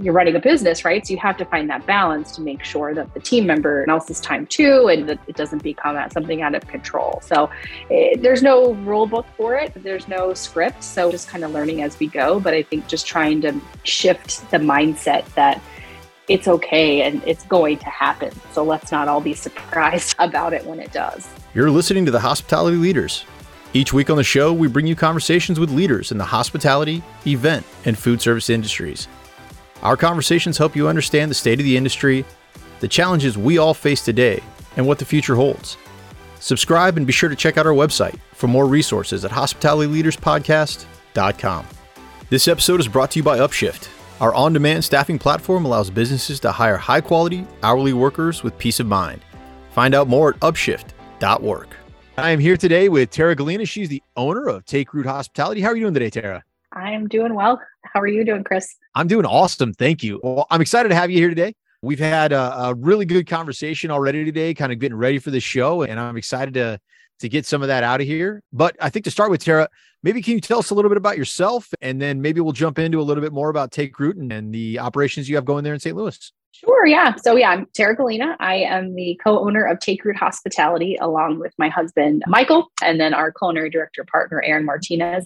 you're running a business, right? So you have to find that balance to make sure that the team member else's time too, and that it doesn't become something out of control. So it, eh, there's no rule book for it. There's no script. So just kind of learning as we go. But I think just trying to shift the mindset that it's okay and it's going to happen. So let's not all be surprised about it when it does. You're listening to the Hospitality Leaders. Each week on the show, we bring you conversations with leaders in the hospitality, event, and food service industries. Our conversations help you understand the state of the industry, the challenges we all face today, and what the future holds. Subscribe and be sure to check out our website for more resources at hospitalityleaderspodcast.com. This episode is brought to you by Upshift. Our on demand staffing platform allows businesses to hire high quality, hourly workers with peace of mind. Find out more at upshift.work. I am here today with Tara Gallina. She's the owner of Take Root Hospitality. How are you doing today, Tara? I am doing well. How are you doing, Chris? I'm doing awesome. Thank you. Well, I'm excited to have you here today. We've had a, a really good conversation already today, kind of getting ready for the show, and I'm excited to to get some of that out of here. But I think to start with, Tara, maybe can you tell us a little bit about yourself, and then maybe we'll jump into a little bit more about Take Root and, and the operations you have going there in St. Louis. Sure. Yeah. So, yeah, I'm Tara Gallina. I am the co owner of Take Root Hospitality along with my husband, Michael, and then our culinary director partner, Aaron Martinez.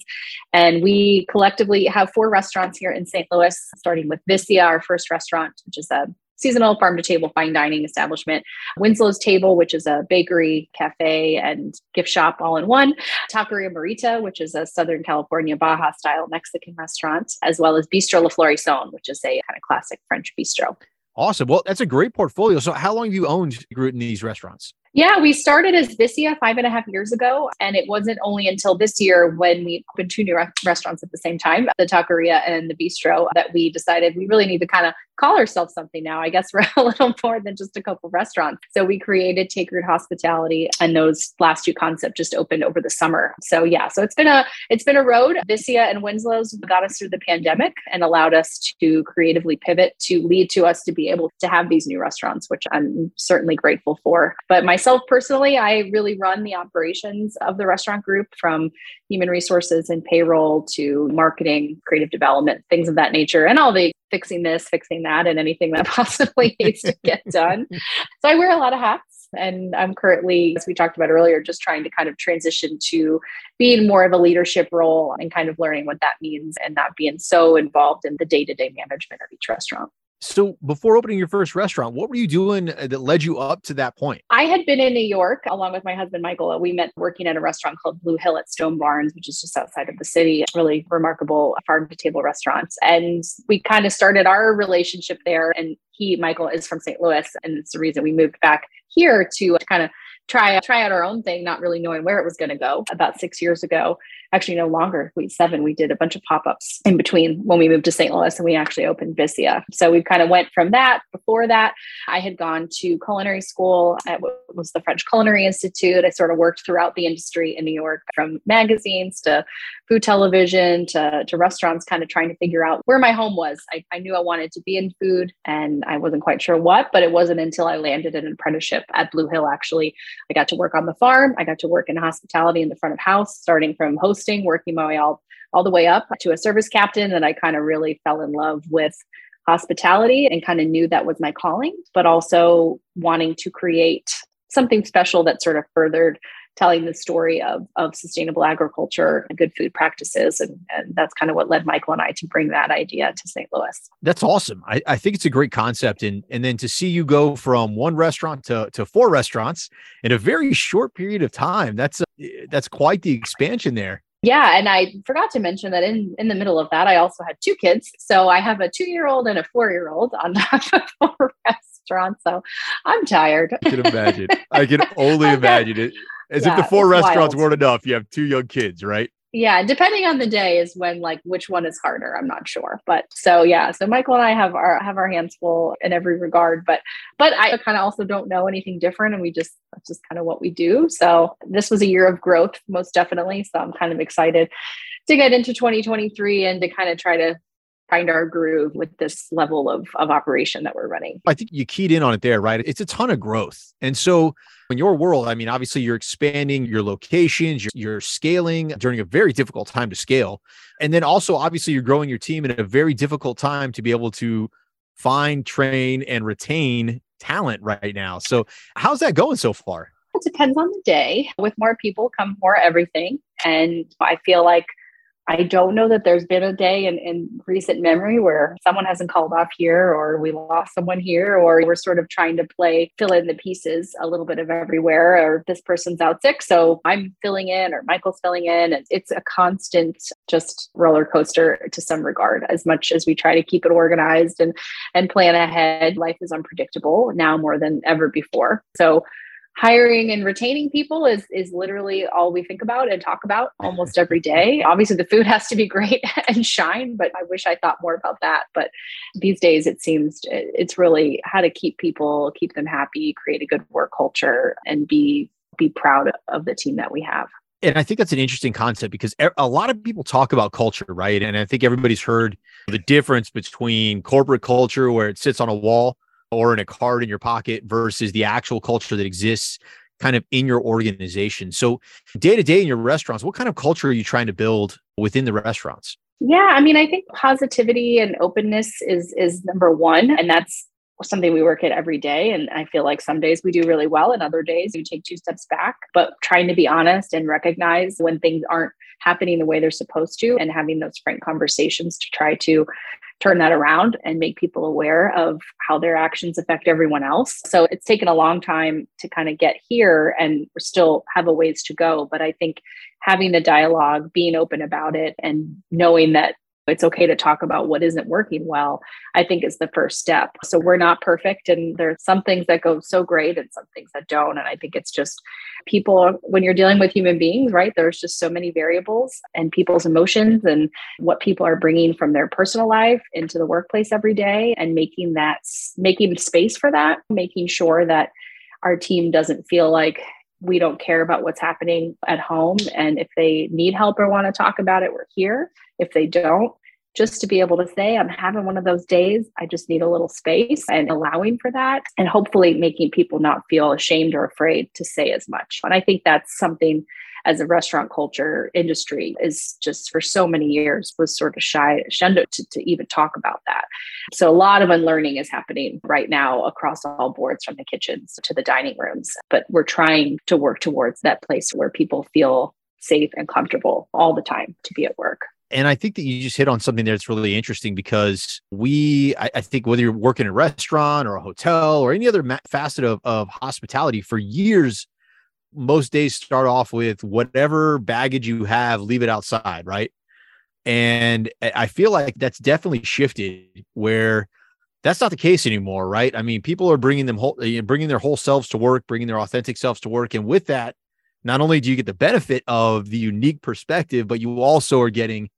And we collectively have four restaurants here in St. Louis, starting with Vicia, our first restaurant, which is a seasonal farm to table fine dining establishment. Winslow's Table, which is a bakery, cafe, and gift shop all in one. Taqueria Morita, which is a Southern California Baja style Mexican restaurant, as well as Bistro La Floraison, which is a kind of classic French bistro. Awesome. Well, that's a great portfolio. So, how long have you owned Groot these restaurants? Yeah, we started as Vicia five and a half years ago. And it wasn't only until this year when we opened two new re- restaurants at the same time, the Taqueria and the Bistro, that we decided we really need to kind of call ourselves something now. I guess we're a little more than just a couple restaurants. So we created Take Root Hospitality and those last two concepts just opened over the summer. So yeah, so it's been a it's been a road. Vicia and Winslow's got us through the pandemic and allowed us to creatively pivot to lead to us to be able to have these new restaurants, which I'm certainly grateful for. But myself personally, I really run the operations of the restaurant group from human resources and payroll to marketing, creative development, things of that nature, and all the fixing this, fixing that, and anything that possibly needs to get done. So I wear a lot of hats. And I'm currently, as we talked about earlier, just trying to kind of transition to being more of a leadership role and kind of learning what that means and not being so involved in the day to day management of each restaurant. So before opening your first restaurant, what were you doing uh, that led you up to that point? I had been in New York along with my husband Michael. We met working at a restaurant called Blue Hill at Stone Barns, which is just outside of the city. Really remarkable farm to table restaurants. And we kind of started our relationship there. And he, Michael, is from St. Louis. And it's the reason we moved back here to kind of try try out our own thing, not really knowing where it was going to go. About six years ago, actually no longer, we seven, we did a bunch of pop ups in between when we moved to St. Louis, and we actually opened Vicia. So we kind of went from that. Before that, I had gone to culinary school at what was the French Culinary Institute. I sort of worked throughout the industry in New York, from magazines to food television to, to restaurants, kind of trying to figure out where my home was. I, I knew I wanted to be in food, and I wasn't quite sure what, but it wasn't until I landed an apprenticeship at Blue Hill actually I got to work on the farm. I got to work in hospitality in the front of house, starting from hosting, working my way all, all the way up to a service captain. And I kind of really fell in love with hospitality and kind of knew that was my calling, but also wanting to create something special that sort of furthered telling the story of, of sustainable agriculture and good food practices. And, and that's kind of what led Michael and I to bring that idea to St. Louis. That's awesome. I, I think it's a great concept. And, and then to see you go from one restaurant to, to four restaurants in a very short period of time, that's, a, that's quite the expansion there. Yeah, and I forgot to mention that in in the middle of that, I also had two kids. So I have a two year old and a four year old on top of four restaurants. So I'm tired. I can imagine. I can only imagine it. As yeah, if the four restaurants wild. weren't enough, you have two young kids, right? Yeah, depending on the day is when like which one is harder. I'm not sure, but so yeah. So Michael and I have our have our hands full in every regard, but but I kind of also don't know anything different, and we just that's just kind of what we do. So this was a year of growth, most definitely. So I'm kind of excited to get into 2023 and to kind of try to find our groove with this level of, of operation that we're running. I think you keyed in on it there, right? It's a ton of growth. And so in your world, I mean, obviously you're expanding your locations, you're, you're, scaling during a very difficult time to scale. And then also, obviously, you're growing your team in a very difficult time to be able to find, train, and retain talent right now. So, how's that going so far? It depends on the day. With more people come more everything. And I feel like I don't know that there's been a day in, in recent memory where someone hasn't called off here or we lost someone here or we're sort of trying to play fill in the pieces a little bit of everywhere or this person's out sick so I'm filling in or Michael's filling in. And it's a constant just roller coaster to some regard as much as we try to keep it organized and and plan ahead life is unpredictable now more than ever before. So hiring and retaining people is is literally all we think about and talk about almost every day. Obviously the food has to be great and shine but i wish i thought more about that. But these days it seems uh, it's really how to keep people keep them happy create a good work culture and be be proud of the team that we have. And I think that's an interesting concept because a lot of people talk about culture, right? And I think everybody's heard the difference between corporate culture, where it sits on a wall, or in a card in your pocket versus the actual culture that exists kind of in your organization. So, day to day in your restaurants, what kind of culture are you trying to build within the restaurants? Yeah, I mean, I think positivity and openness is is number one, and that's something we work at every day. And I feel like some days we do really well, and other days we take two steps back. But trying to be honest and recognize when things aren't happening the way they're supposed to, and having those frank conversations to try to turn that around and make people aware of how their actions affect everyone else. So it's taken a long time to kind of get here and still have a ways to go. But I think having the dialogue, being open about it, and knowing that it's okay to talk about what isn't working well, I think is the first step. So we're not perfect and there's some things that go so great and some things that don't. And I think it's just people, when you're dealing with human beings, right, there's just so many variables and people's emotions and what people are bringing from their personal life into the workplace every day and making that, making space for that, making sure that our team doesn't feel like we don't care about what's happening at home. And if they need help or want to talk about it, we're here. If they don't, just to be able to say, I'm having one of those days, I just need a little space and allowing for that, and hopefully making people not feel ashamed or afraid to say as much. And I think that's something as a restaurant culture industry is just for so many years was sort of shy shunned to, to even talk about that. So a lot of unlearning is happening right now across all boards from the kitchens to the dining rooms. But we're trying to work towards that place where people feel safe and comfortable all the time to be at work and I think that you just hit on something that's really interesting because we, I, I, think, whether you're working in a restaurant or a hotel or any other facet of, of hospitality, for years, most days start off with whatever baggage you have, leave it outside, right? And I feel like that's definitely shifted where that's not the case anymore, right? I mean, people are bringing them whole, bringing their whole selves to work, bringing their authentic selves to work, and with that, not only do you get the benefit of the unique perspective, but you also are getting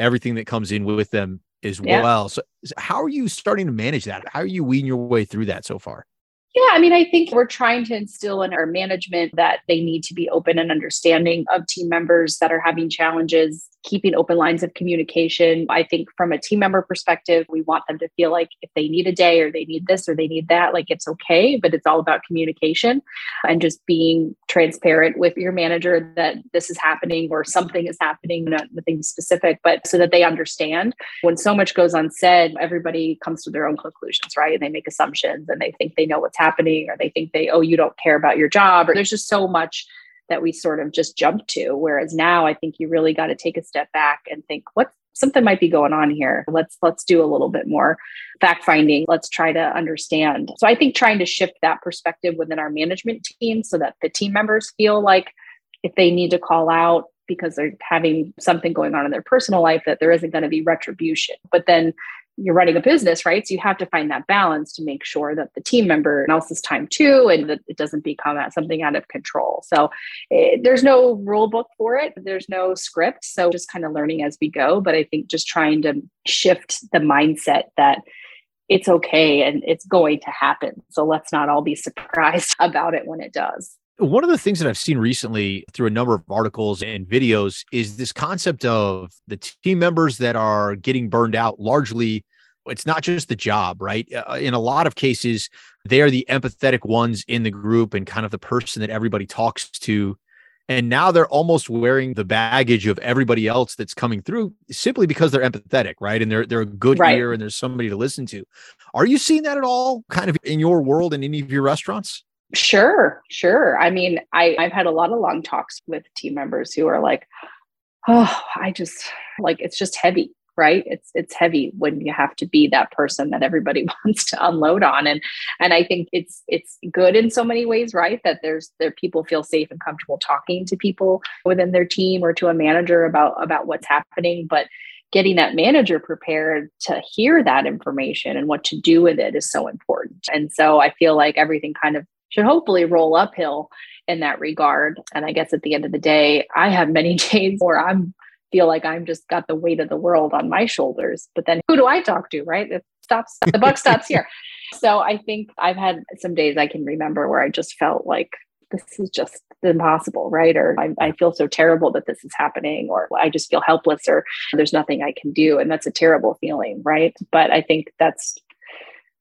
everything that comes in with them as yeah. well. So, how are you starting to manage that? How are you weeding your way through that so far? Yeah, I mean, I think we're trying to instill in our management that they need to be open and understanding of team members that are having challenges keeping open lines of communication. I think from a team member perspective, we want them to feel like if they need a day or they need this or they need that, like it's okay, but it's all about communication and just being transparent with your manager that this is happening or something is happening, not nothing specific, but so that they understand. When so much goes unsaid, everybody comes to their own conclusions, right? And they make assumptions and they think they know what's happening or they think they, oh, you don't care about your job, or there's just so much that we sort of just jump to. Whereas now I think you really got to take a step back and think, what something might be going on here. Let's let's do a little bit more fact finding. Let's try to understand. So I think trying to shift that perspective within our management team so that the team members feel like if they need to call out because they're having something going on in their personal life that there isn't going to be retribution. But then you're running a business, right? So you have to find that balance to make sure that the team member else's time too, and that it doesn't become something out of control. So it, eh, there's no rule book for it. There's no script. So just kind of learning as we go. But I think just trying to shift the mindset that it's okay and it's going to happen. So let's not all be surprised about it when it does. One of the things that I've seen recently through a number of articles and videos is this concept of the team members that are getting burned out largely. It's not just the job, right? Uh, in a lot of cases, they are the empathetic ones in the group and kind of the person that everybody talks to And now they're almost wearing the baggage of everybody else that's coming through simply because they're empathetic, right? And they're they're a good right. ear and there's somebody to listen to. Are you seeing that at all kind of in your world in any of your restaurants? Sure, sure. I mean, I, I've had a lot of long talks with team members who are like, oh, I just like it's just heavy right? It's it's heavy when you have to be that person that everybody wants to unload on. And and i think it's it's good in so many ways right? That there's there people feel safe and comfortable talking to people within their team or to a manager about about what's happening. But getting that manager prepared to hear that information and what to do with it is so important. And so i feel like everything kind of should hopefully roll uphill in that regard. And i guess at the end of the day i have many days where i'm feel like I'm just got the weight of the world on my shoulders. But then who do I talk to, right? It stops, the buck stops here. So I think I've had some days I can remember where I just felt like this is just impossible, right? Or I, I, feel so terrible that this is happening, or I just feel helpless, or there's nothing I can do. And that's a terrible feeling, right? But I think that's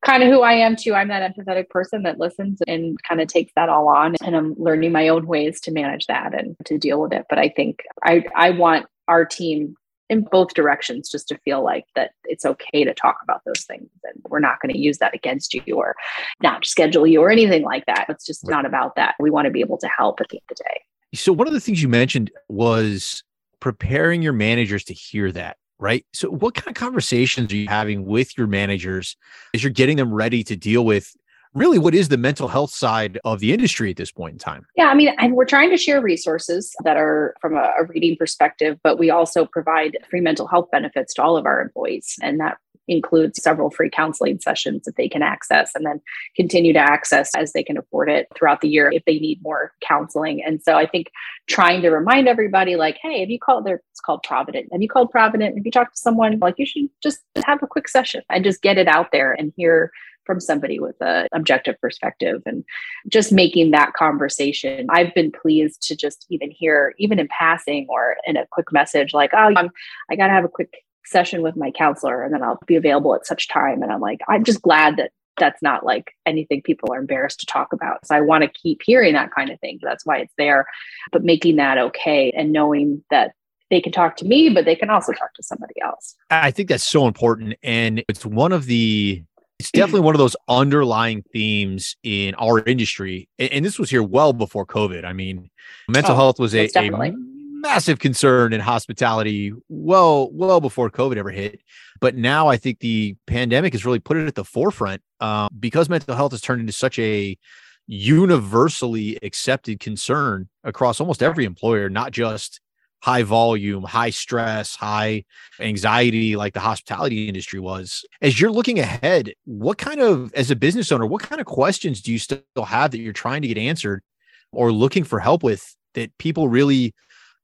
kind of who I am too. I'm that empathetic person that listens and kind of takes that all on. And I'm learning my own ways to manage that and to deal with it. But I think I, I want our team in both directions just to feel like that it's okay to talk about those things and we're not going to use that against you or not schedule you or anything like that it's just not about that we want to be able to help at the end of the day so one of the things you mentioned was preparing your managers to hear that right so what kind of conversations are you having with your managers as you're getting them ready to deal with really what is the mental health side of the industry at this point in time? Yeah, I mean, we're trying to share resources that are from a, a reading perspective, but we also provide free mental health benefits to all of our employees. And that includes several free counseling sessions that they can access and then continue to access as they can afford it throughout the year if they need more counseling. And so I think trying to remind everybody like, hey, have you called there? It's called Provident. Have you called Provident? Have you talked to someone? Like you should just have a quick session and just get it out there and hear from somebody with an objective perspective and just making that conversation. I've been pleased to just even hear, even in passing or in a quick message, like, oh, I'm, I got to have a quick session with my counselor and then I'll be available at such time. And I'm like, I'm just glad that that's not like anything people are embarrassed to talk about. So I want to keep hearing that kind of thing. That's why it's there. But making that okay and knowing that they can talk to me, but they can also talk to somebody else. I think that's so important. And it's one of the it's definitely one of those underlying themes in our industry. And, and, this was here well before COVID. I mean, mental oh, health was a, a, massive concern in hospitality well, well before COVID ever hit. But now I think the pandemic has really put it at the forefront um, because mental health has turned into such a universally accepted concern across almost every employer, not just high volume, high stress, high anxiety like the hospitality industry was. As you're looking ahead, what kind of, as a business owner, what kind of questions do you still have that you're trying to get answered or looking for help with that people really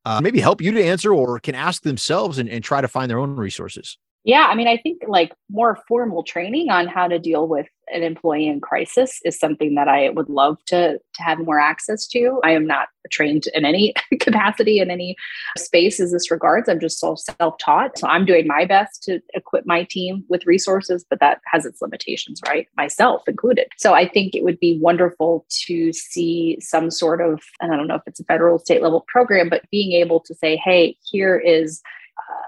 uh, maybe help you to answer or can ask themselves and, and try to find their own resources? Yeah, I mean, I think like more formal training on how to deal with an employee in crisis is something that I would love to to have more access to. I am not trained in any capacity in any space as this regards. I'm just so self-taught. So I'm doing my best to equip my team with resources, but that has its limitations, right? Myself included. So I think it would be wonderful to see some sort of, and I don't know if it's a federal state level program, but being able to say, hey, here is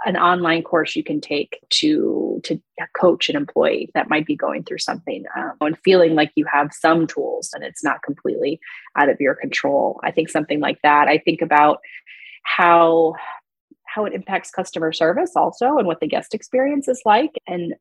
an online course you can take to to coach an employee that might be going through something um, and feeling like you have some tools and it's not completely out of your control. I think something like that. I think about how how it impacts customer service also and what the guest experience is like and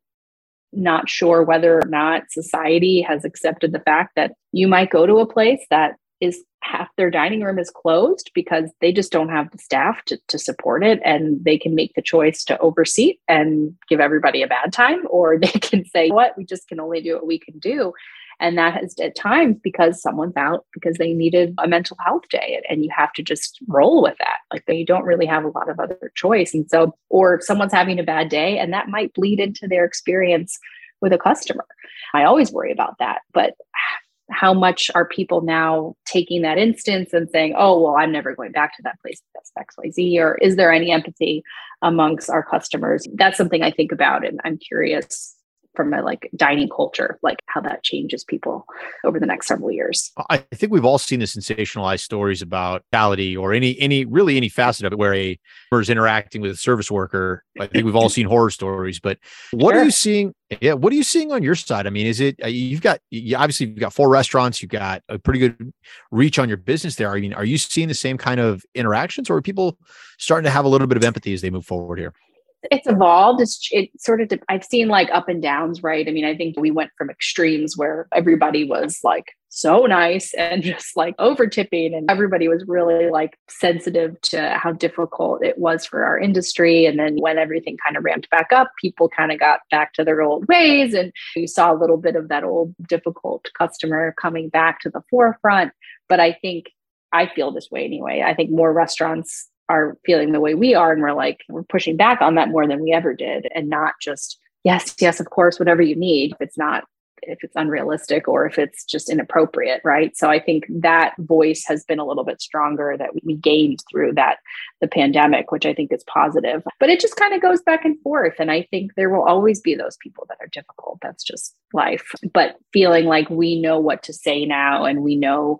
not sure whether or not society has accepted the fact that you might go to a place that is half their dining room is closed because they just don't have the staff to, to support it and they can make the choice to oversee and give everybody a bad time or they can say what? We just can only do what we can do. And that has at times because someone's out because they needed a mental health day and you have to just roll with that. Like you don't really have a lot of other choice and so or someone's having a bad day and that might bleed into their experience with a customer. I always worry about that but how much are people now taking that instance and saying, oh, well, I'm never going back to that place that's XYZ? Or is there any empathy amongst our customers? That's something I think about. And I'm curious from a like dining culture, like how that changes people over the next several years. I think we've all seen the sensationalized stories about quality or any any really any facet of it where a person is interacting with a service worker. I think we've all seen horror stories, but what sure. are you seeing? Yeah, what are you seeing on your side? I mean, is it uh, you've got you obviously you've got four restaurants, you've got a pretty good reach on your business there. I mean, are you seeing the same kind of interactions, or are people starting to have a little bit of empathy as they move forward here? It's evolved. It's it sort of I've seen like up and downs, right? I mean, I think we went from extremes where everybody was like so nice and just like over tipping and everybody was really like sensitive to how difficult it was for our industry and then when everything kind of ramped back up people kind of got back to their old ways and you saw a little bit of that old difficult customer coming back to the forefront but i think i feel this way anyway i think more restaurants are feeling the way we are and we're like we're pushing back on that more than we ever did and not just yes yes of course whatever you need if it's not if it's unrealistic or if it's just inappropriate right? So i think that voice has been a little bit stronger that we gained through that the pandemic which i think is positive. But it just kind of goes back and forth and i think there will always be those people that are difficult. That's just life. But feeling like we know what to say now and we know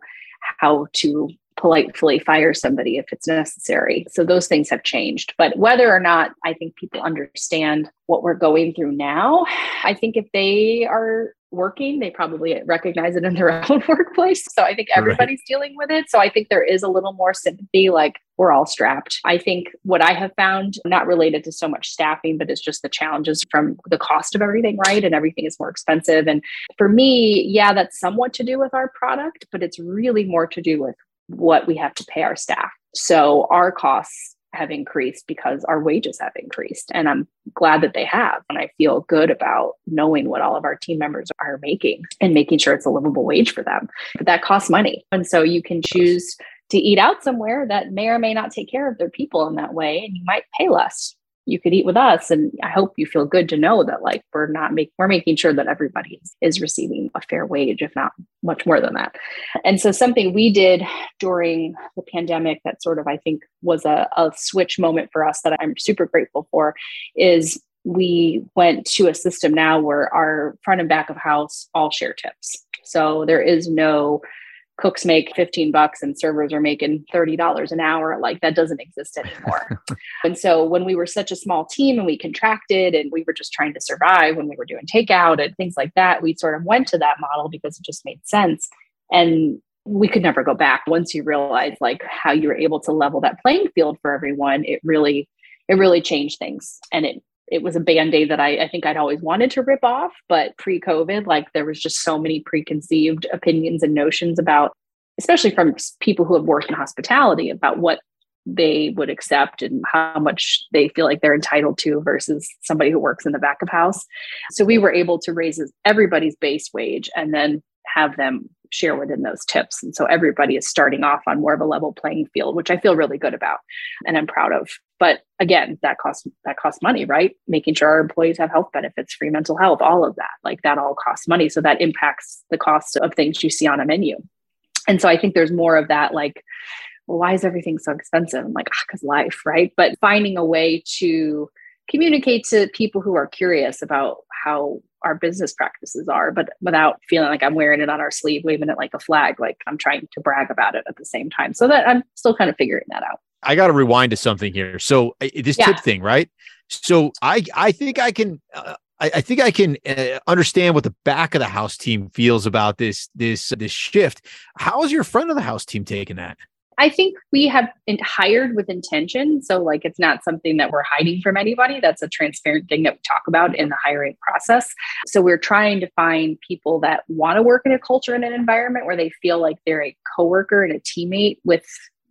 how to politely fire somebody if it's necessary. So those things have changed. But whether or not I think people understand what we're going through now, I think if they are working, they probably recognize it in their own workplace. So I think everybody's right. dealing with it. So I think there is a little more sympathy, like we're all strapped. I think what I have found, not related to so much staffing, but it's just the challenges from the cost of everything, right? And everything is more expensive. And for me, yeah, that's somewhat to do with our product, but it's really more to do with what we have to pay our staff. So our costs have increased because our wages have increased. And I'm glad that they have. And I feel good about knowing what all of our team members are making and making sure it's a livable wage for them. But that costs money. And so you can choose to eat out somewhere that may or may not take care of their people in that way. And you might pay less you could eat with us and i hope you feel good to know that like we're not making we're making sure that everybody is, is receiving a fair wage if not much more than that. And so something we did during the pandemic that sort of i think was a, a switch moment for us that i'm super grateful for is we went to a system now where our front and back of house all share tips. So there is no cooks make 15 bucks and servers are making $30 an hour. Like that doesn't exist anymore. And so when we were such a small team and we contracted and we were just trying to survive when we were doing takeout and things like that we sort of went to that model because it just made sense. And we could never go back. Once you realize like how you were able to level that playing field for everyone it really it really changed things. And it it was a band-aid that I, I think I'd always wanted to rip off, but pre-COVID, like there was just so many preconceived opinions and notions about, especially from people who have worked in hospitality, about what they would accept and how much they feel like they're entitled to versus somebody who works in the back of house. So we were able to raise everybody's base wage and then have them share within those tips. And so everybody is starting off on more of a level playing field, which I feel really good about and I'm proud of. But again, that costs that costs money, right? Making sure our employees have health benefits, free mental health, all of that. Like that all costs money. So that impacts the cost of things you see on a menu. And so I think there's more of that like, well, why is everything so expensive? I'm like, ah, because life, right? But finding a way to communicate to people who are curious about how our business practices are, but without feeling like I'm wearing it on our sleeve, waving it like a flag, like I'm trying to brag about it at the same time. So that I'm still kind of figuring that out. I got to rewind to something here. So this yeah. tip thing, right? So I I think I can uh, I, I, think I can uh, understand what the back of the house team feels about this this this shift. How is your front of the house team taking that? I think we have hired with intention. So, like, it's not something that we're hiding from anybody. That's a transparent thing that we talk about in the hiring process. So, we're trying to find people that want to work in a culture and an environment where they feel like they're a coworker and a teammate with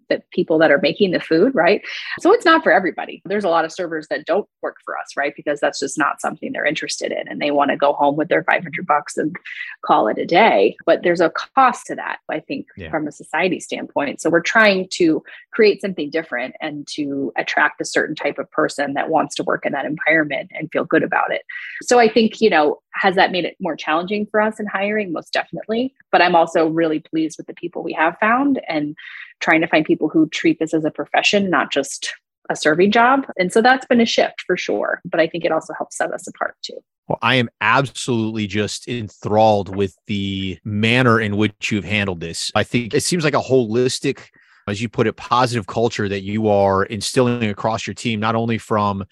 the people that are making the food, right? So it's not for everybody. There's a lot of servers that don't work for us, right? Because that's just not something they're interested in and they want to go home with their 500 bucks and call it a day. But there's a cost to that, I think, yeah. from a society standpoint. So we're trying to create something different and to attract a certain type of person that wants to work in that environment and feel good about it. So I think, you know, has that made it more challenging for us in hiring? Most definitely. But I'm also really pleased with the people we have found and trying to find people who treat this as a profession, not just a serving job. And so that's been a shift for sure. But I think it also helps set us apart too. Well, I am absolutely just enthralled with the manner in which you've handled this. I think it seems like a holistic, as you put it, positive culture that you are instilling across your team, not only from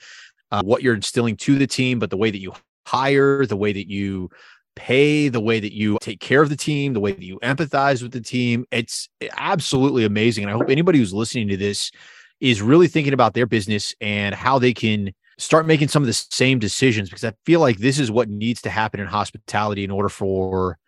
uh, what you're instilling to the team, but the way that you hire, the way that you pay, the way that you take care of the team, the way that you empathize with the team. It's eh, absolutely amazing. And I hope anybody who's listening to this is really thinking about their business and how they can start making some of the same decisions because I feel like this is what needs to happen in hospitality in order for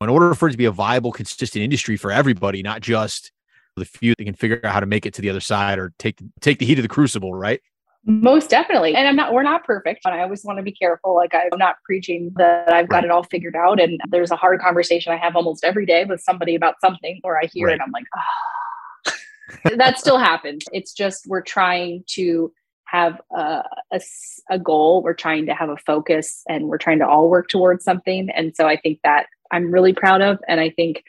in order for it to be a viable, consistent industry for everybody, not just the few that can figure out how to make it to the other side or take take the heat of the crucible, right? Most definitely. And I'm not, we're not perfect. And I always want to be careful. Like I'm not preaching that I've got right. it all figured out. And there's a hard conversation I have almost every day with somebody about something or I hear right. it. I'm like, oh. that still happens. It's just we're trying to have a, a, a, goal we're trying to have a focus and we're trying to all work towards something and so i think that i'm really proud of and i think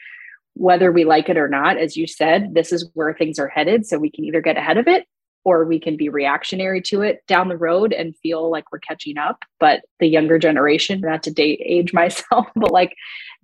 whether we like it or not as you said this is where things are headed so we can either get ahead of it or we can be reactionary to it down the road and feel like we're catching up. But the younger generation not to date age myself but like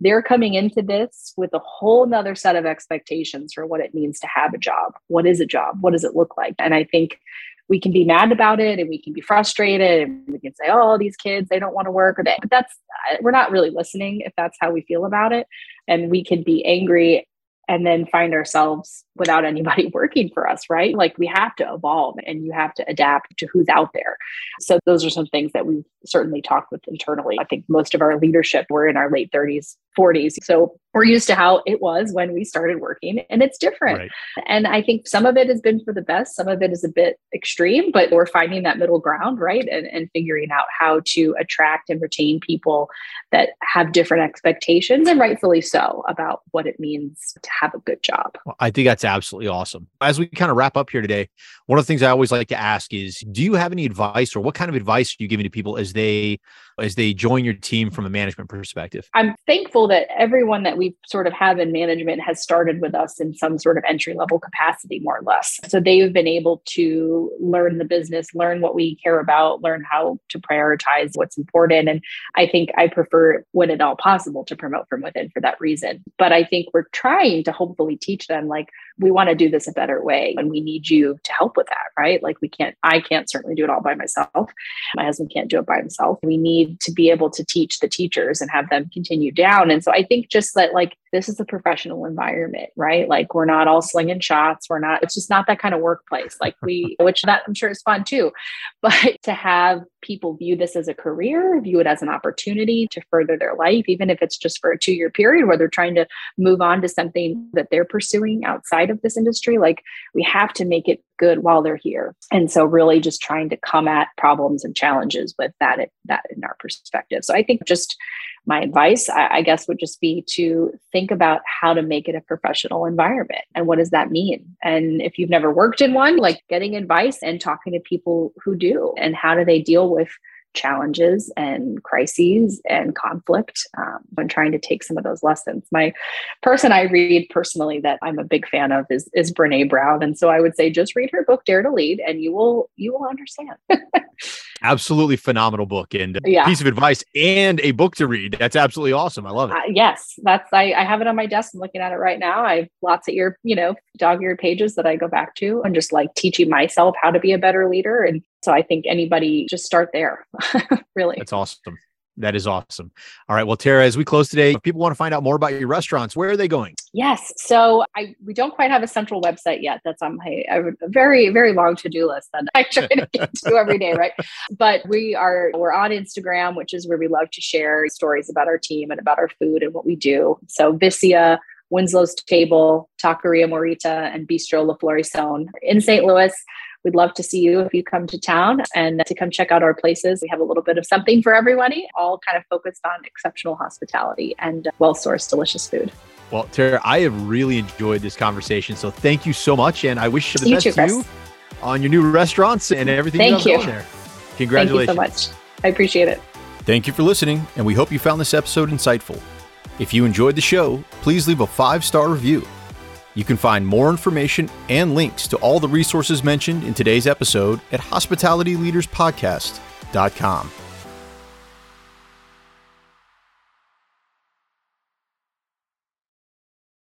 they're coming into this with a whole nother set of expectations for what it means to have a job. What is a job? What does it look like? And i think we can be mad about it and we can be frustrated and we can say oh these kids they don't want to work or they but that's we're not really listening if that's how we feel about it. And we can be angry and then find ourselves without anybody working for us, right? Like we have to evolve and you have to adapt to who's out there. So those are some things that we've certainly talked with internally. I think most of our leadership were in our late 30s, 40s. So we're used to how it was when we started working and it's different. Right. And I think some of it has been for the best, some of it is a bit extreme, but we're finding that middle ground, right? And, and figuring out how to attract and retain people that have different expectations and rightfully so about what it means to have a good job. Well, I think that's absolutely awesome. As we kind of wrap up here today, one of the things I always like to ask is do you have any advice or what kind of advice are you giving to people as they as they join your team from a management perspective? I'm thankful that everyone that we sort of have in management has started with us in some sort of entry level capacity more or less. So they've been able to learn the business, learn what we care about, learn how to prioritize what's important and I think I prefer when at all possible to promote from within for that reason. But I think we're trying to hopefully teach them like we want to do this a better way and we need you to help with that right? Like we can't i can't certainly do it all by myself. My husband can't do it by himself. We need to be able to teach the teachers and have them continue down. And so i think just that like this is a professional environment right? Like we're not all slinging shots. We're not it's just not that kind of workplace. Like we which that i'm sure is fun too. But to have people view this as a career view it as an opportunity to further their life even if it's just for a two year period where they're trying to move on to something that they're pursuing outside outside of this industry like we have to make it good while they're here. And so really just trying to come at problems and challenges with that that in our perspective. So i think just my advice I, I guess would just be to think about how to make it a professional environment and what does that mean? And if you've never worked in one like getting advice and talking to people who do and how do they deal with challenges and crises and conflict um, when trying to take some of those lessons. My person I read personally that I'm a big fan of is is Brene Brown, and so I would say just read her book Dare to Lead, and you will you will understand. absolutely phenomenal book and yeah. piece of advice and a book to read. That's absolutely awesome. I love it. Uh, yes, that's I, I have it on my desk. I'm looking at it right now. I have lots of ear, you know, dog eared pages that I go back to and just like teaching myself how to be a better leader. And so I think anybody just start there. really. That's awesome. That is awesome. All right. Well, Tara, as we close today, if people want to find out more about your restaurants, where are they going? Yes. So I we don't quite have a central website yet. That's on my a very, very long to-do list that I try to get to every day, right? But we are we're on Instagram, which is where we love to share stories about our team and about our food and what we do. So Vicia, Winslow's Table, Taqueria Morita, and Bistro La Floraison in St. Louis. We'd love to see you if you come to town and to come check out our places. We have a little bit of something for everybody, all kind of focused on exceptional hospitality and well sourced, delicious food. Well, Tara, I have really enjoyed this conversation. So thank you so much. And I wish you the you best too, to you on your new restaurants and everything thank you, you. there. Congratulations. Thank you so much. I appreciate it. Thank you for listening, and we hope you found this episode insightful. If you enjoyed the show, please leave a five star review. You can find more information and links to all the resources mentioned in today's episode at hospitalityleaderspodcast.com.